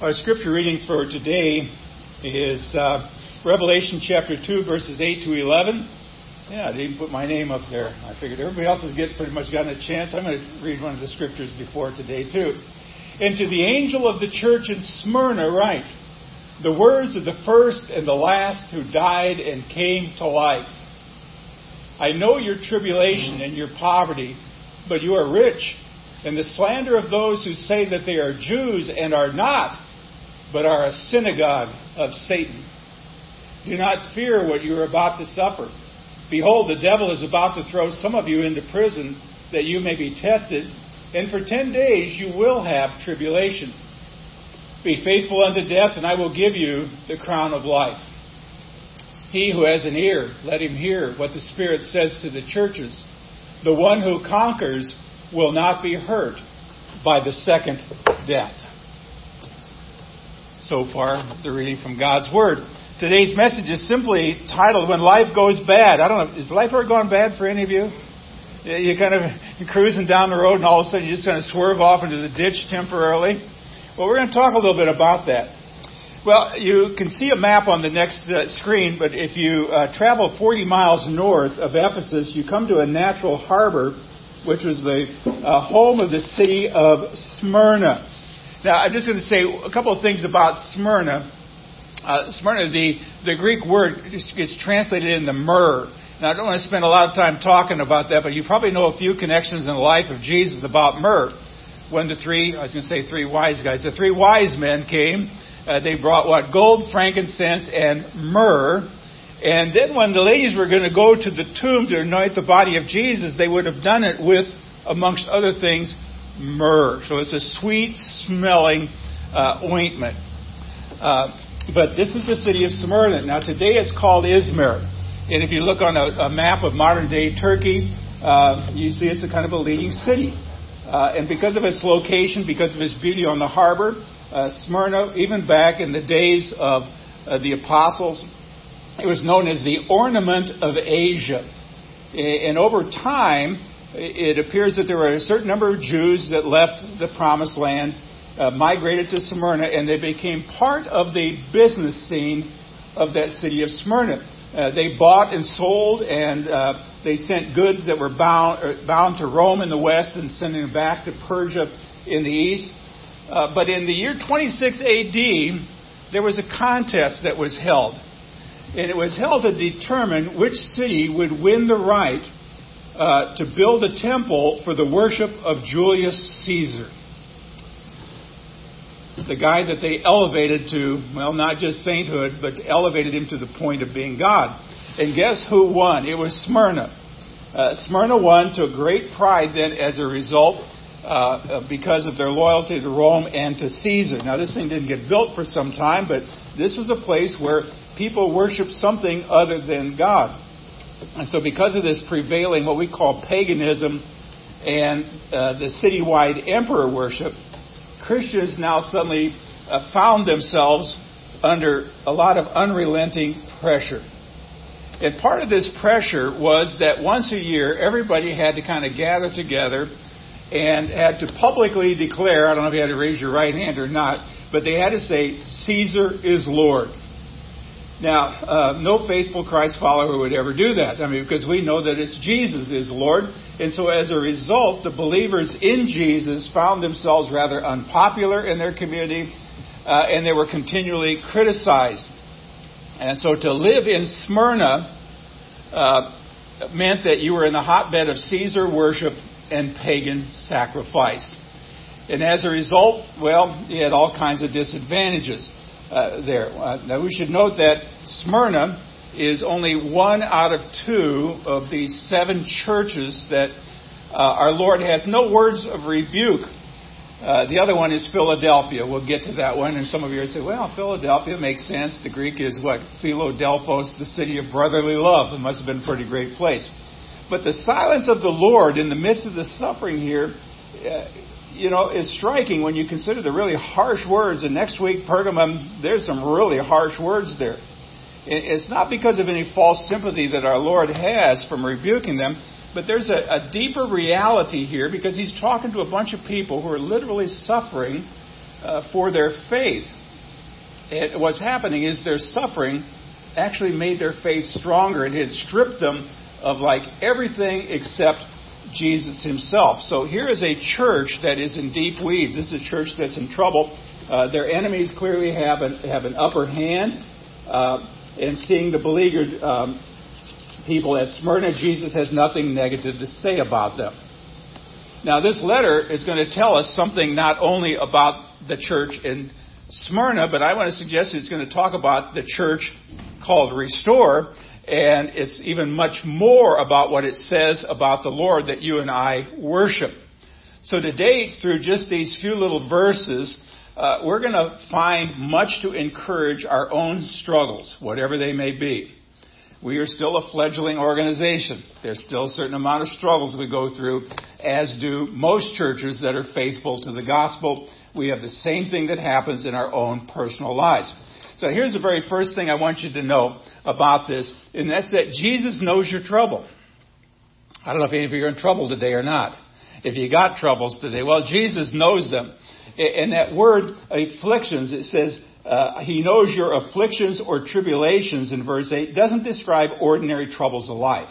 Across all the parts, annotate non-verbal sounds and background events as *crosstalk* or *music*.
Our scripture reading for today is uh, Revelation chapter 2, verses 8 to 11. Yeah, I didn't put my name up there. I figured everybody else has get, pretty much gotten a chance. I'm going to read one of the scriptures before today, too. And to the angel of the church in Smyrna, write the words of the first and the last who died and came to life. I know your tribulation and your poverty, but you are rich, and the slander of those who say that they are Jews and are not but are a synagogue of Satan. Do not fear what you are about to suffer. Behold, the devil is about to throw some of you into prison that you may be tested, and for ten days you will have tribulation. Be faithful unto death, and I will give you the crown of life. He who has an ear, let him hear what the Spirit says to the churches. The one who conquers will not be hurt by the second death so far, the reading from God's Word. Today's message is simply titled When Life Goes Bad. I don't know, has life ever gone bad for any of you? You're kind of *laughs* cruising down the road and all of a sudden you just kind of swerve off into the ditch temporarily. Well, we're going to talk a little bit about that. Well, you can see a map on the next uh, screen, but if you uh, travel 40 miles north of Ephesus, you come to a natural harbor, which was the uh, home of the city of Smyrna. Now, I'm just going to say a couple of things about Smyrna. Uh, Smyrna, the, the Greek word gets translated in the myrrh. Now, I don't want to spend a lot of time talking about that, but you probably know a few connections in the life of Jesus about myrrh. When the three, I was going to say three wise guys, the three wise men came, uh, they brought what? Gold, frankincense, and myrrh. And then when the ladies were going to go to the tomb to anoint the body of Jesus, they would have done it with, amongst other things, myrrh. So it's a sweet smelling uh, ointment. Uh, but this is the city of Smyrna. Now today it's called Izmir. And if you look on a, a map of modern day Turkey, uh, you see it's a kind of a leading city. Uh, and because of its location, because of its beauty on the harbor, uh, Smyrna, even back in the days of uh, the apostles, it was known as the ornament of Asia. And over time, it appears that there were a certain number of Jews that left the promised land, uh, migrated to Smyrna, and they became part of the business scene of that city of Smyrna. Uh, they bought and sold, and uh, they sent goods that were bound, uh, bound to Rome in the west and sending them back to Persia in the east. Uh, but in the year 26 AD, there was a contest that was held. And it was held to determine which city would win the right uh, to build a temple for the worship of Julius Caesar. The guy that they elevated to, well, not just sainthood, but elevated him to the point of being God. And guess who won? It was Smyrna. Uh, Smyrna won to a great pride then as a result uh, uh because of their loyalty to Rome and to Caesar. Now, this thing didn't get built for some time, but this was a place where people worshiped something other than God. And so, because of this prevailing, what we call paganism and uh, the citywide emperor worship, Christians now suddenly uh, found themselves under a lot of unrelenting pressure. And part of this pressure was that once a year, everybody had to kind of gather together and had to publicly declare I don't know if you had to raise your right hand or not, but they had to say, Caesar is Lord. Now, uh, no faithful Christ follower would ever do that. I mean, because we know that it's Jesus is Lord. And so as a result, the believers in Jesus found themselves rather unpopular in their community, uh, and they were continually criticized. And so to live in Smyrna uh, meant that you were in the hotbed of Caesar worship and pagan sacrifice. And as a result, well, you had all kinds of disadvantages uh, there. Uh, now we should note that Smyrna is only one out of two of these seven churches that uh, our Lord has no words of rebuke. Uh, the other one is Philadelphia. We'll get to that one. And some of you would say, well, Philadelphia makes sense. The Greek is what? Philadelphos, the city of brotherly love. It must have been a pretty great place. But the silence of the Lord in the midst of the suffering here uh, you know, is striking when you consider the really harsh words. And next week, Pergamum, there's some really harsh words there. It's not because of any false sympathy that our Lord has from rebuking them, but there's a, a deeper reality here because he's talking to a bunch of people who are literally suffering uh, for their faith. What's happening is their suffering actually made their faith stronger. It had stripped them of like everything except Jesus himself. So here is a church that is in deep weeds. This is a church that's in trouble. Uh, their enemies clearly have an, have an upper hand. Uh, and seeing the beleaguered um, people at Smyrna, Jesus has nothing negative to say about them. Now, this letter is going to tell us something not only about the church in Smyrna, but I want to suggest it's going to talk about the church called Restore, and it's even much more about what it says about the Lord that you and I worship. So today, through just these few little verses, uh, we're going to find much to encourage our own struggles, whatever they may be. We are still a fledgling organization. There's still a certain amount of struggles we go through, as do most churches that are faithful to the gospel. We have the same thing that happens in our own personal lives. So here's the very first thing I want you to know about this, and that's that Jesus knows your trouble. I don't know if any of you are in trouble today or not. If you got troubles today, well, Jesus knows them. And that word afflictions, it says, uh, he knows your afflictions or tribulations in verse 8, doesn't describe ordinary troubles of life.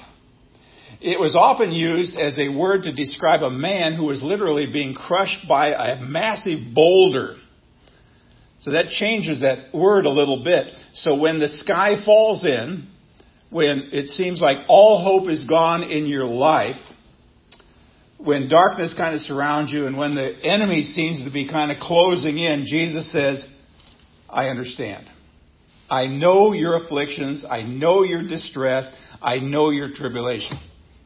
It was often used as a word to describe a man who was literally being crushed by a massive boulder. So that changes that word a little bit. So when the sky falls in, when it seems like all hope is gone in your life, when darkness kind of surrounds you and when the enemy seems to be kind of closing in, Jesus says, I understand. I know your afflictions. I know your distress. I know your tribulation.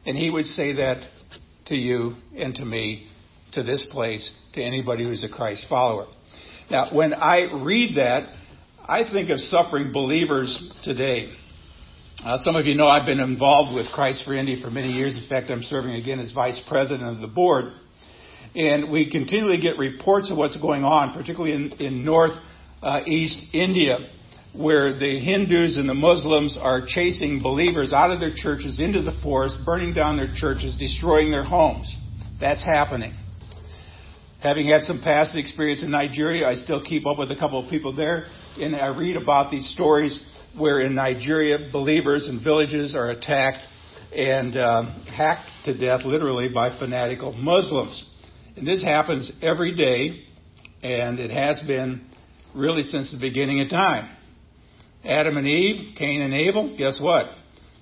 And he would say that to you and to me, to this place, to anybody who's a Christ follower. Now, when I read that, I think of suffering believers today. Uh, some of you know I've been involved with Christ for India for many years. In fact, I'm serving again as vice president of the board. And we continually get reports of what's going on, particularly in, in northeast uh, India, where the Hindus and the Muslims are chasing believers out of their churches into the forest, burning down their churches, destroying their homes. That's happening. Having had some past experience in Nigeria, I still keep up with a couple of people there, and I read about these stories where in Nigeria, believers in villages are attacked and um, hacked to death literally by fanatical Muslims. And this happens every day, and it has been really since the beginning of time. Adam and Eve, Cain and Abel, guess what?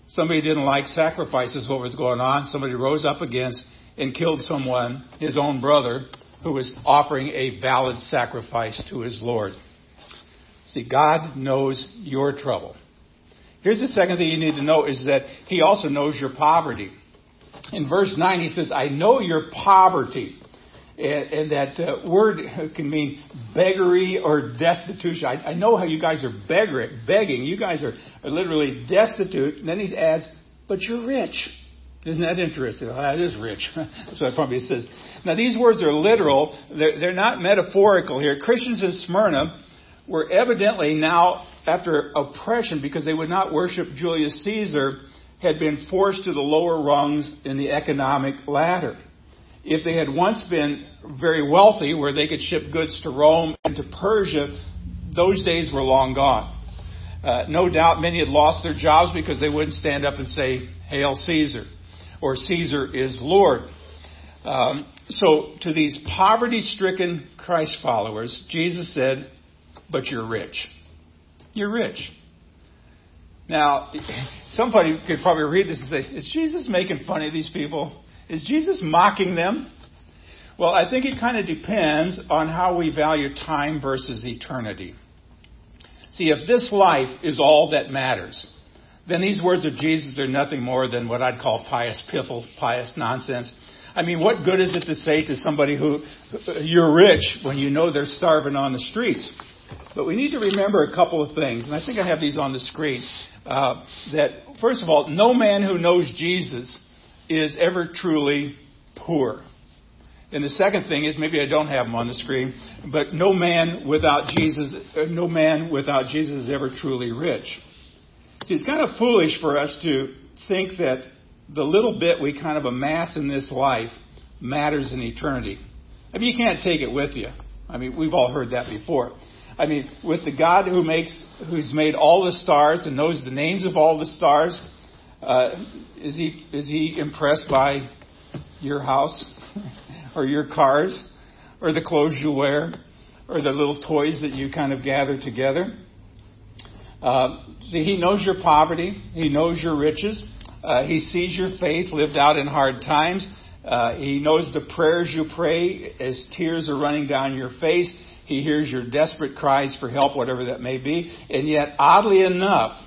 Somebody didn't like sacrifices, what was going on. Somebody rose up against and killed someone, his own brother, who was offering a valid sacrifice to his Lord. See, God knows your trouble. Here's the second thing you need to know is that He also knows your poverty. In verse 9, He says, I know your poverty. And, that uh, word can mean beggary or destitution. I, know how you guys are begging. You guys are, are literally destitute. And then He adds, but you're rich. Isn't that interesting? That is rich. *laughs* That's what probably says. Now, these words are literal. They're, they're not metaphorical here. Christians in Smyrna were evidently now, after oppression, because they would not worship Julius Caesar, had been forced to the lower rungs in the economic ladder. If they had once been very wealthy, where they could ship goods to Rome and to Persia, those days were long gone. Uh, no doubt many had lost their jobs because they wouldn't stand up and say, Hail Caesar, or Caesar is Lord. Um, so, to these poverty stricken Christ followers, Jesus said, but you're rich. You're rich. Now, somebody could probably read this and say, Is Jesus making fun of these people? Is Jesus mocking them? Well, I think it kind of depends on how we value time versus eternity. See, if this life is all that matters, then these words of Jesus are nothing more than what I'd call pious piffle, pious nonsense. I mean, what good is it to say to somebody who you're rich when you know they're starving on the streets? But we need to remember a couple of things, and I think I have these on the screen. Uh, that, first of all, no man who knows Jesus is ever truly poor. And the second thing is, maybe I don't have them on the screen, but no man without Jesus, uh, no man without Jesus is ever truly rich. See, it's kind of foolish for us to think that the little bit we kind of amass in this life matters in eternity. I mean, you can't take it with you I mean, we've all heard that before. I mean, with the God who makes, who's made all the stars and knows the names of all the stars, uh, is he is he impressed by your house *laughs* or your cars or the clothes you wear or the little toys that you kind of gather together? Uh, see, he knows your poverty. He knows your riches. Uh, he sees your faith lived out in hard times. Uh, he knows the prayers you pray as tears are running down your face. He hears your desperate cries for help, whatever that may be. And yet, oddly enough,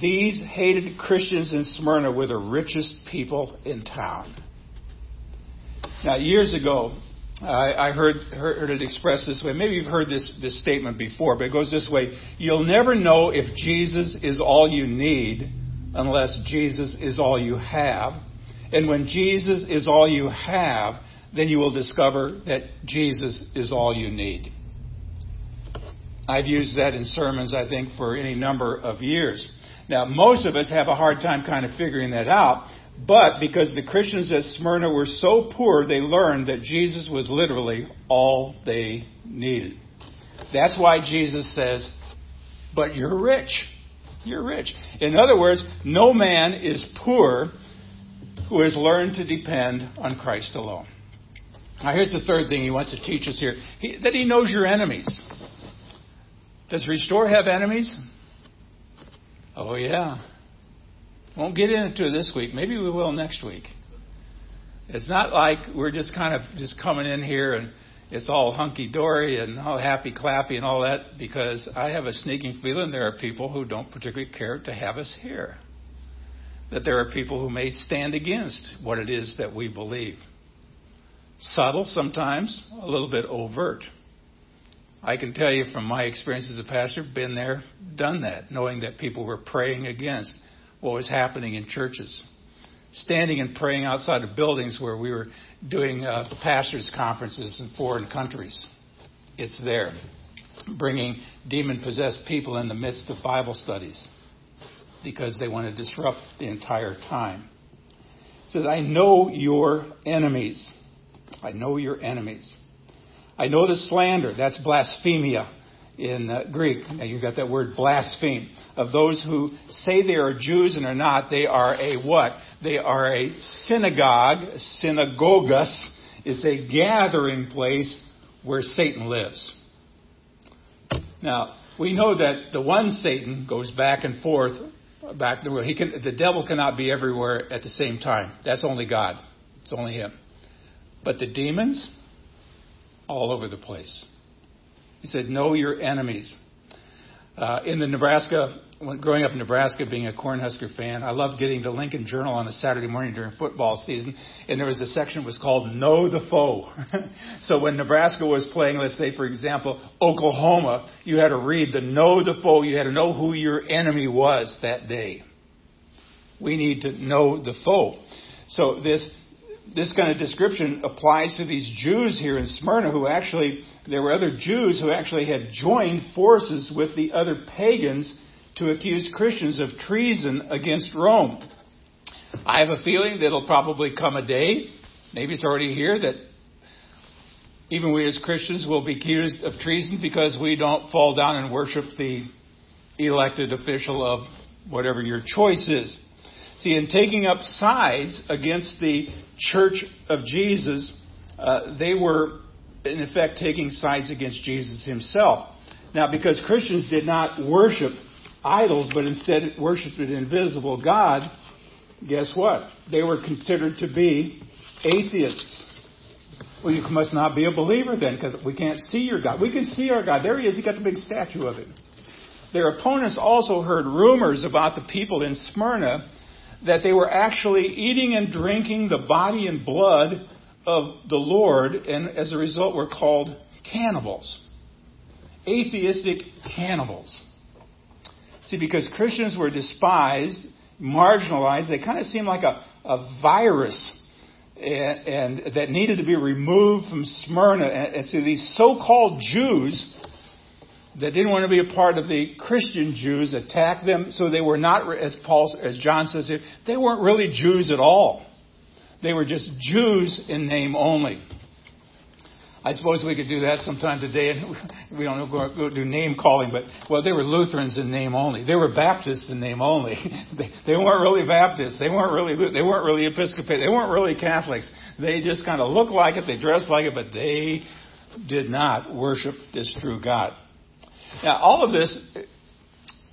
these hated Christians in Smyrna were the richest people in town. Now, years ago, I, I heard, heard it expressed this way. Maybe you've heard this, this statement before, but it goes this way You'll never know if Jesus is all you need unless Jesus is all you have. And when Jesus is all you have, then you will discover that Jesus is all you need. I've used that in sermons, I think, for any number of years. Now, most of us have a hard time kind of figuring that out, but because the Christians at Smyrna were so poor, they learned that Jesus was literally all they needed. That's why Jesus says, But you're rich. You're rich. In other words, no man is poor who has learned to depend on Christ alone. Now, here's the third thing he wants to teach us here he, that he knows your enemies. Does Restore have enemies? Oh, yeah. Won't get into it this week. Maybe we will next week. It's not like we're just kind of just coming in here and it's all hunky dory and all happy clappy and all that because I have a sneaking feeling there are people who don't particularly care to have us here that there are people who may stand against what it is that we believe. Subtle sometimes, a little bit overt. I can tell you from my experience as a pastor, been there, done that, knowing that people were praying against what was happening in churches. Standing and praying outside of buildings where we were doing uh, pastors' conferences in foreign countries. It's there. Bringing demon possessed people in the midst of Bible studies because they want to disrupt the entire time. It says, I know your enemies. I know your enemies. I know the slander, that's blasphemia in uh, Greek. You've got that word blaspheme. Of those who say they are Jews and are not, they are a what? They are a synagogue, synagogus. It's a gathering place where Satan lives. Now, we know that the one Satan goes back and forth back the He can, the devil cannot be everywhere at the same time. That's only God. It's only him. But the demons, all over the place. He said, "Know your enemies." Uh, in the Nebraska, when growing up in Nebraska, being a Cornhusker fan, I loved getting the Lincoln Journal on a Saturday morning during football season, and there was a section that was called "Know the Foe." *laughs* so when Nebraska was playing, let's say, for example, Oklahoma, you had to read the "Know the Foe." You had to know who your enemy was that day. We need to know the foe. So this this kind of description applies to these Jews here in Smyrna who actually there were other Jews who actually had joined forces with the other pagans to accuse Christians of treason against Rome. I have a feeling that it'll probably come a day, maybe it's already here, that even we as Christians will be accused of treason because we don't fall down and worship the elected official of whatever your choice is. See, in taking up sides against the church of Jesus, uh, they were, in effect, taking sides against Jesus himself. Now, because Christians did not worship idols, but instead worshiped an invisible God, guess what? They were considered to be atheists. Well, you must not be a believer then, because we can't see your God. We can see our God. There he is. He got the big statue of him. Their opponents also heard rumors about the people in Smyrna that they were actually eating and drinking the body and blood of the Lord, and as a result were called cannibals. Atheistic cannibals. See, because Christians were despised, marginalized, they kind of seemed like a, a virus and, and, that needed to be removed from Smyrna. And, and so these so-called Jews that didn't want to be a part of the Christian Jews attacked them. So they were not, as Paul, as John says here, they weren't really Jews at all. They were just Jews in name only. I suppose we could do that sometime today, *laughs* we don't go, go do name calling, but well, they were Lutherans in name only. They were Baptists in name only. *laughs* they, they weren't really Baptists. They weren't really they weren't really Episcopal. They weren't really Catholics. They just kind of looked like it. They dressed like it, but they did not worship this true God. Now, all of this,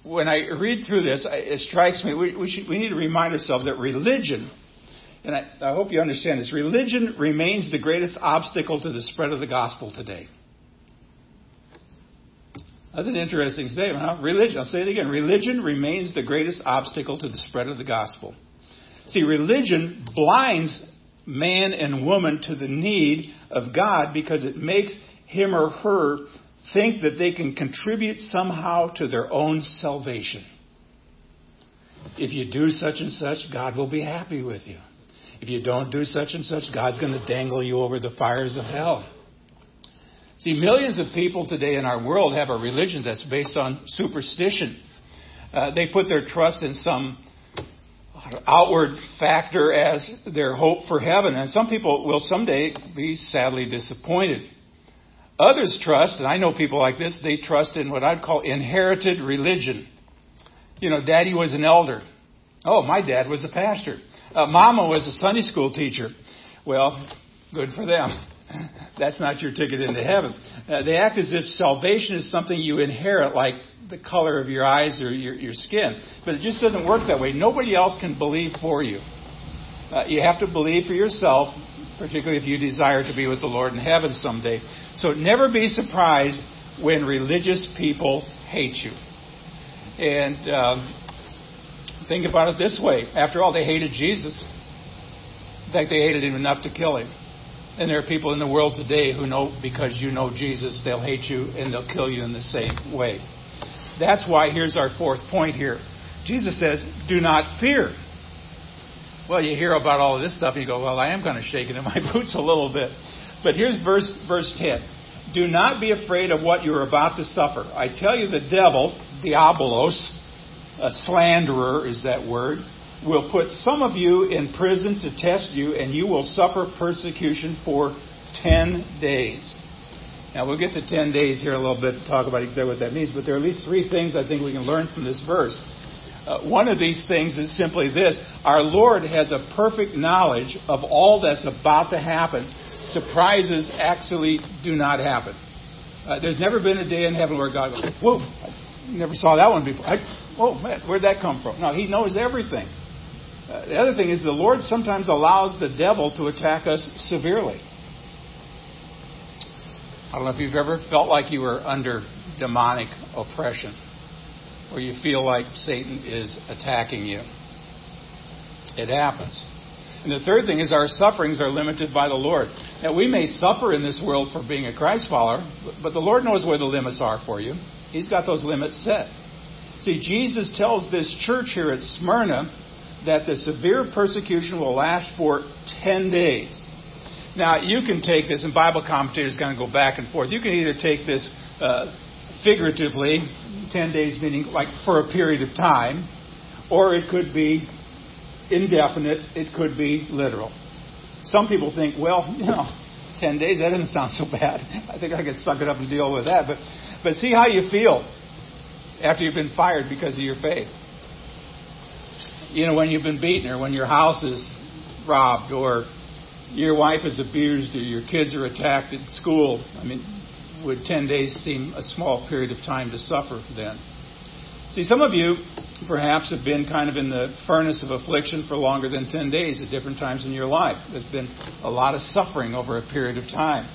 when I read through this, it strikes me we, we, should, we need to remind ourselves that religion and I, I hope you understand this, religion remains the greatest obstacle to the spread of the gospel today. That's an interesting statement, huh? Religion, I'll say it again. Religion remains the greatest obstacle to the spread of the gospel. See, religion blinds man and woman to the need of God because it makes him or her think that they can contribute somehow to their own salvation. If you do such and such, God will be happy with you. If you don't do such and such, God's going to dangle you over the fires of hell. See, millions of people today in our world have a religion that's based on superstition. Uh, they put their trust in some outward factor as their hope for heaven, and some people will someday be sadly disappointed. Others trust, and I know people like this, they trust in what I'd call inherited religion. You know, daddy was an elder. Oh, my dad was a pastor. Uh, Mama was a Sunday school teacher. Well, good for them. *laughs* That's not your ticket into heaven. Uh, they act as if salvation is something you inherit, like the color of your eyes or your, your skin. But it just doesn't work that way. Nobody else can believe for you. Uh, you have to believe for yourself, particularly if you desire to be with the Lord in heaven someday. So never be surprised when religious people hate you. And um, Think about it this way. After all, they hated Jesus. In fact, they hated him enough to kill him. And there are people in the world today who know because you know Jesus, they'll hate you and they'll kill you in the same way. That's why here's our fourth point here. Jesus says, Do not fear. Well, you hear about all of this stuff and you go, Well, I am kind of shaking in my *laughs* boots a little bit. But here's verse, verse 10. Do not be afraid of what you're about to suffer. I tell you, the devil, diabolos, a slanderer is that word, will put some of you in prison to test you, and you will suffer persecution for 10 days. Now, we'll get to 10 days here a little bit to talk about exactly what that means, but there are at least three things I think we can learn from this verse. Uh, one of these things is simply this our Lord has a perfect knowledge of all that's about to happen. Surprises actually do not happen. Uh, there's never been a day in heaven where God goes, Whoa, I never saw that one before. I, oh, man, where'd that come from? No, He knows everything. Uh, the other thing is the Lord sometimes allows the devil to attack us severely. I don't know if you've ever felt like you were under demonic oppression, or you feel like Satan is attacking you. It happens. And the third thing is our sufferings are limited by the Lord. Now, we may suffer in this world for being a Christ follower, but the Lord knows where the limits are for you. He's got those limits set. See, Jesus tells this church here at Smyrna that the severe persecution will last for 10 days. Now, you can take this, and Bible commentators are going to go back and forth. You can either take this uh, figuratively, 10 days meaning like for a period of time, or it could be indefinite, it could be literal. Some people think, well, *laughs* you know, 10 days, that doesn't sound so bad. I think I could suck it up and deal with that. But, but see how you feel after you've been fired because of your faith. You know, when you've been beaten or when your house is robbed or your wife is abused or your kids are attacked at school. I mean, would 10 days seem a small period of time to suffer then? See, some of you perhaps have been kind of in the furnace of affliction for longer than 10 days at different times in your life. There's been a lot of suffering over a period of time.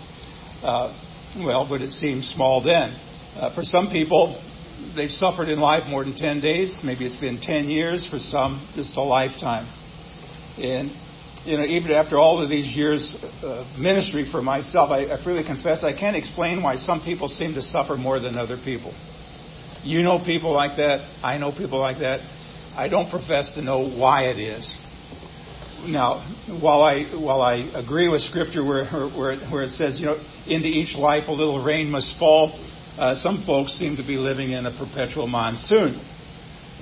Uh, well, would it seem small then? Uh, for some people, they've suffered in life more than 10 days. Maybe it's been 10 years. For some, just a lifetime. And, you know, even after all of these years of ministry for myself, I, I freely confess I can't explain why some people seem to suffer more than other people. You know people like that. I know people like that. I don't profess to know why it is. Now, while I while I agree with Scripture where where where it says, you know, into each life a little rain must fall, uh, some folks seem to be living in a perpetual monsoon.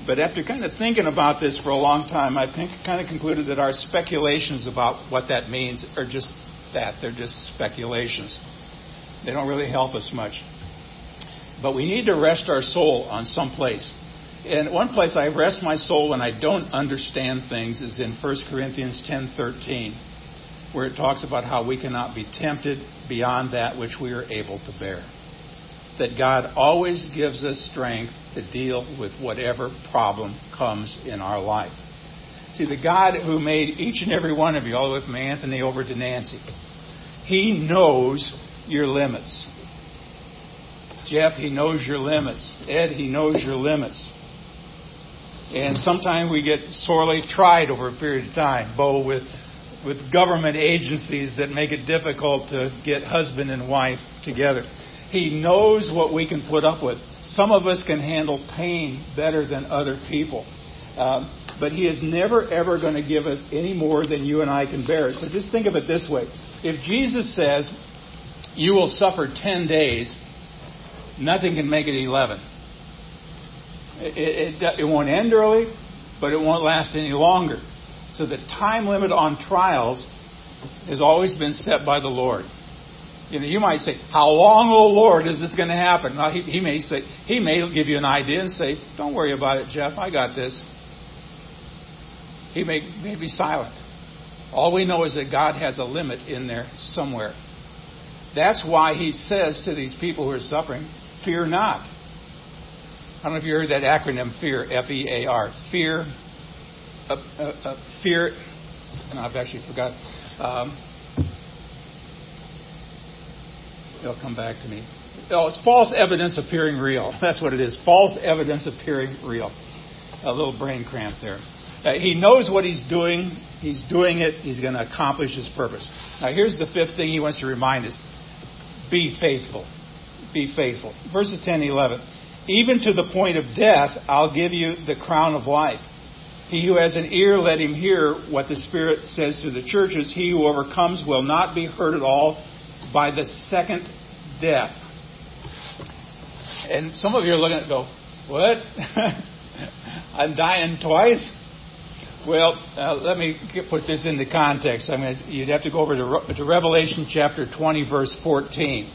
But after kind of thinking about this for a long time, I've kind of concluded that our speculations about what that means are just that. They're just speculations. They don't really help us much. But we need to rest our soul on some place. And one place I rest my soul when I don't understand things is in 1 Corinthians 10:13, where it talks about how we cannot be tempted beyond that which we are able to bear. That God always gives us strength to deal with whatever problem comes in our life. See, the God who made each and every one of you, all the way from Anthony over to Nancy, He knows your limits. Jeff, He knows your limits. Ed, He knows your limits. And sometimes we get sorely tried over a period of time, Bo, with, with government agencies that make it difficult to get husband and wife together. He knows what we can put up with. Some of us can handle pain better than other people. Um, but He is never, ever going to give us any more than you and I can bear. So just think of it this way. If Jesus says, you will suffer 10 days, nothing can make it 11. It, it, it, won't end early, but it won't last any longer. So the time limit on trials has always been set by the Lord. You know, you might say, "How long, O Lord, is this going to happen?" Now, he, he may say, he may give you an idea and say, "Don't worry about it, Jeff. I got this." He may, may be silent. All we know is that God has a limit in there somewhere. That's why He says to these people who are suffering, "Fear not." I don't know if you heard that acronym FEAR, F E A R. Fear, uh, uh, uh, fear, and I've actually forgot. Um, it'll come back to me. Oh, it's false evidence appearing real. *laughs* That's what it is. False evidence appearing real. A little brain cramp there. Uh, he knows what he's doing. He's doing it. He's going to accomplish his purpose. Now, here's the fifth thing he wants to remind us be faithful. Be faithful. Verses 10 and 11 even to the point of death, I'll give you the crown of life. He who has an ear, let him hear what the Spirit says to the churches. He who overcomes will not be hurt at all by the second death. And some of you are looking at go, what? *laughs* I'm dying twice? Well, uh, let me put this into context. I mean, you'd have to go over to, to Revelation chapter 20, verse 14.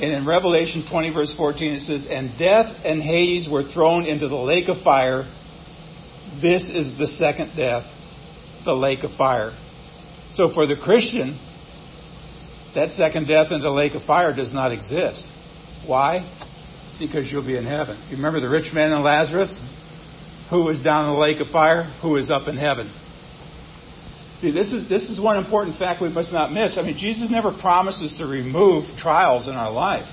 And in Revelation 20, verse 14, it says, And death and Hades were thrown into the lake of fire. This is the second death, the lake of fire. So for the Christian, that second death in the lake of fire does not exist. Why? Because you'll be in heaven. You remember the rich man and Lazarus? Who was down in the lake of fire? Who is up in heaven? See, this is, this is one important fact we must not miss. I mean, Jesus never promises to remove trials in our life.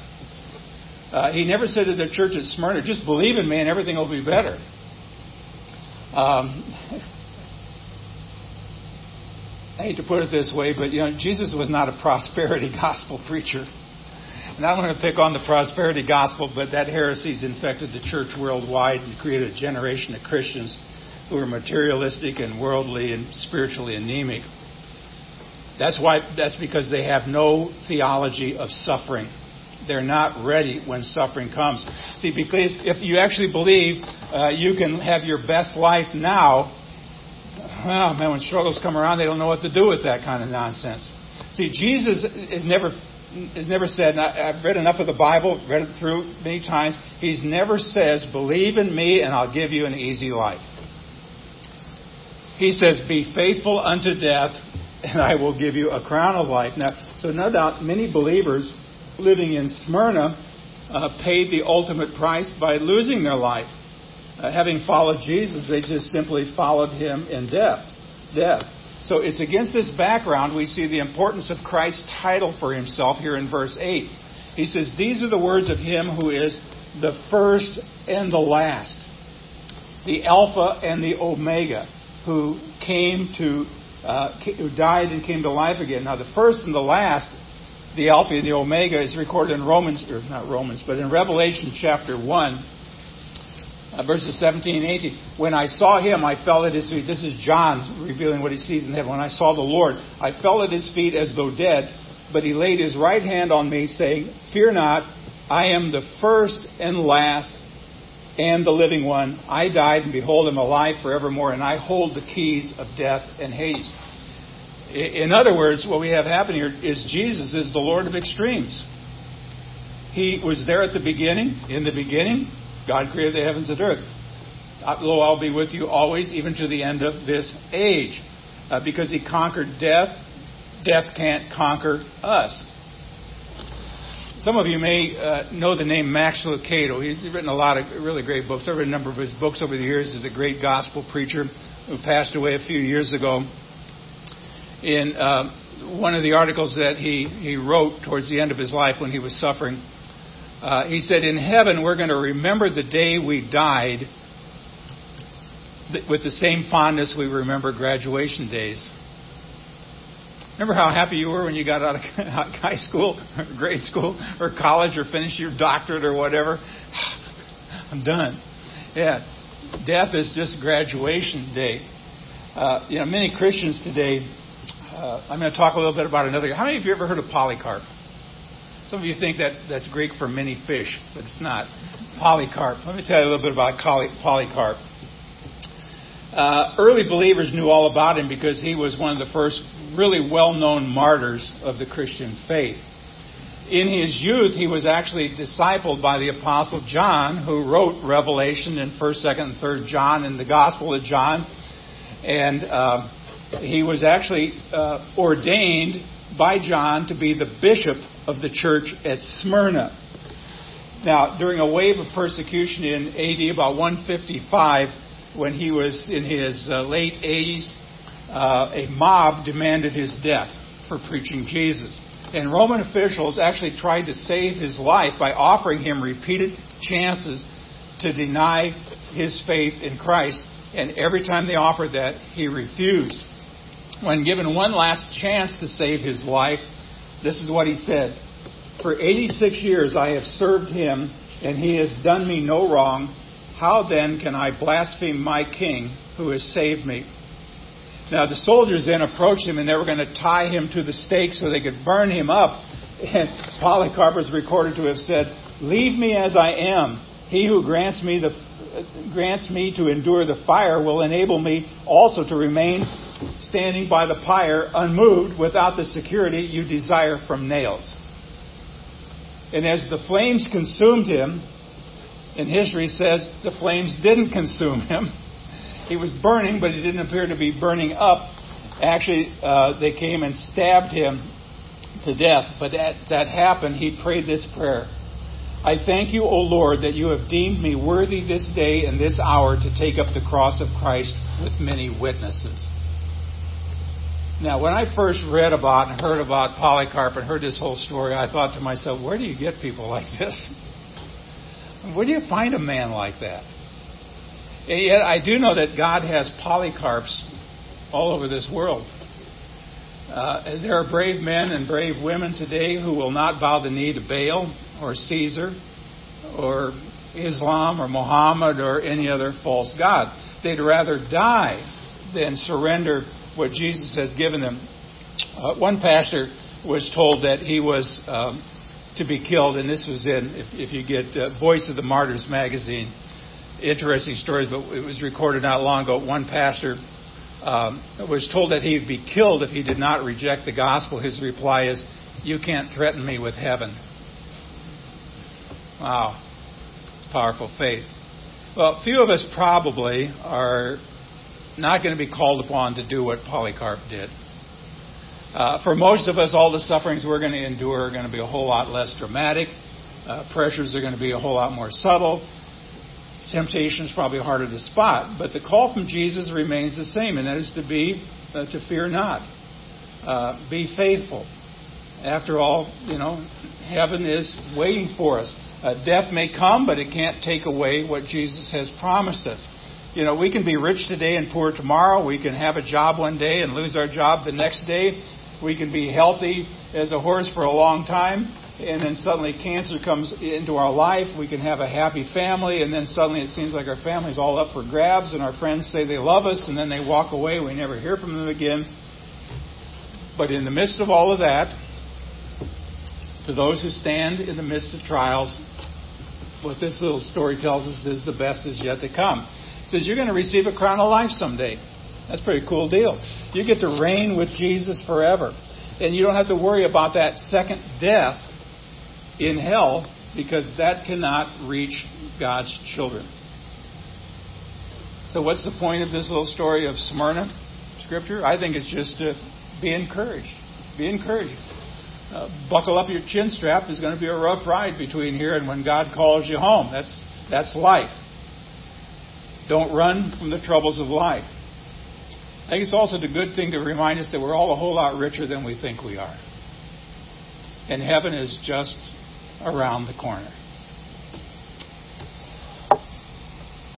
Uh, he never said to the church at Smyrna, just believe in me and everything will be better. Um, *laughs* I hate to put it this way, but you know, Jesus was not a prosperity *laughs* gospel preacher. And I'm going to pick on the prosperity gospel, but that heresy's infected the church worldwide and created a generation of Christians who are materialistic and worldly and spiritually anemic. That's why that's because they have no theology of suffering. They're not ready when suffering comes. See, because if you actually believe uh, you can have your best life now, well, man, when struggles come around, they don't know what to do with that kind of nonsense. See, Jesus is never has never said, I've read enough of the Bible, read it through many times. He's never says, believe in me and I'll give you an easy life he says, Be faithful unto death, and I will give you a crown of life. Now, so no doubt many believers living in Smyrna uh, paid the ultimate price by losing their life. Uh, having followed Jesus, they just simply followed him in death. Death. So it's against this background we see the importance of Christ's title for himself here in verse 8. He says, These are the words of him who is the first and the last, the Alpha and the Omega who came to, uh, who died and came to life again. Now, the first and the last, the Alpha and the Omega, is recorded in Romans, or not Romans, but in Revelation chapter 1, uh, verses 17 and 18. When I saw him, I fell at his feet. This is John revealing what he sees in heaven. When I saw the Lord, I fell at his feet as though dead, but he laid his right hand on me, saying, Fear not, I am the first and last and the living one. I died, and behold, I'm alive forevermore, and I hold the keys of death and Hades. In other words, what we have happening here is Jesus is the Lord of extremes. He was there at the beginning. In the beginning, God created the heavens and earth. Lo, I'll be with you always, even to the end of this age. Uh, because he conquered death, death can't conquer us. Some of you may uh, know the name Max Lucado. He's written a lot of really great books. I've read a number of his books over the years. He's a great gospel preacher who passed away a few years ago. In uh, one of the articles that he, he wrote towards the end of his life when he was suffering, uh, he said, In heaven, we're going to remember the day we died with the same fondness we remember graduation days. Remember how happy you were when you got out of *laughs* high school, or grade school, or college, or finished your doctorate or whatever? *sighs* I'm done. Yeah, death is just graduation day. Uh, you know, many Christians today. Uh, I'm going to talk a little bit about another. How many of you ever heard of Polycarp? Some of you think that that's Greek for many fish, but it's not. Polycarp. Let me tell you a little bit about Polycarp. Uh, early believers knew all about him because he was one of the first really well known martyrs of the Christian faith. In his youth, he was actually discipled by the Apostle John, who wrote Revelation in 1st, 2nd, and 3rd John and the Gospel of John. And uh, he was actually uh, ordained by John to be the bishop of the church at Smyrna. Now, during a wave of persecution in AD about 155, when he was in his uh, late 80s, uh, a mob demanded his death for preaching Jesus. And Roman officials actually tried to save his life by offering him repeated chances to deny his faith in Christ. And every time they offered that, he refused. When given one last chance to save his life, this is what he said For 86 years I have served him, and he has done me no wrong. How then can I blaspheme my king who has saved me? Now the soldiers then approached him and they were going to tie him to the stake so they could burn him up. And Polycarp is recorded to have said, "Leave me as I am. He who grants me the grants me to endure the fire will enable me also to remain standing by the pyre unmoved without the security you desire from nails." And as the flames consumed him, and history says the flames didn't consume him. *laughs* He was burning, but he didn't appear to be burning up. Actually, uh, they came and stabbed him to death. But that, that happened. He prayed this prayer I thank you, O Lord, that you have deemed me worthy this day and this hour to take up the cross of Christ with many witnesses. Now, when I first read about and heard about Polycarp and heard this whole story, I thought to myself, where do you get people like this? Where do you find a man like that? And yet, I do know that God has Polycarps all over this world. Uh, there are brave men and brave women today who will not bow the knee to Baal or Caesar or Islam or Muhammad or any other false god. They'd rather die than surrender what Jesus has given them. Uh, one pastor was told that he was um, to be killed, and this was in, if, if you get uh, Voice of the Martyrs magazine, interesting stories, but it was recorded not long ago. One pastor um, was told that he would be killed if he did not reject the gospel. His reply is, You can't threaten me with heaven. Wow. Powerful faith. Well, few of us probably are not going to be called upon to do what Polycarp did. Uh, for most of us, all the sufferings we're going to endure are going to be a whole lot less dramatic. Uh, pressures are going to be a whole lot more subtle. Temptation is probably harder to spot. But the call from Jesus remains the same, and that is to be, uh, to fear not. Uh, be faithful. After all, you know, heaven is waiting for us. Uh, death may come, but it can't take away what Jesus has promised us. You know, we can be rich today and poor tomorrow. We can have a job one day and lose our job the next day. We can be healthy as a horse for a long time, and then suddenly cancer comes into our life. We can have a happy family, and then suddenly it seems like our family's all up for grabs, and our friends say they love us, and then they walk away. We never hear from them again. But in the midst of all of that, to those who stand in the midst of trials, what this little story tells us is the best is yet to come. Says you're going to receive a crown of life someday. That's a pretty cool deal. You get to reign with Jesus forever. And you don't have to worry about that second death in hell because that cannot reach God's children. So, what's the point of this little story of Smyrna scripture? I think it's just to be encouraged. Be encouraged. Uh, buckle up your chin strap. It's going to be a rough ride between here and when God calls you home. That's that's life. Don't run from the troubles of life. I think it's also a good thing to remind us that we're all a whole lot richer than we think we are. And heaven is just around the corner.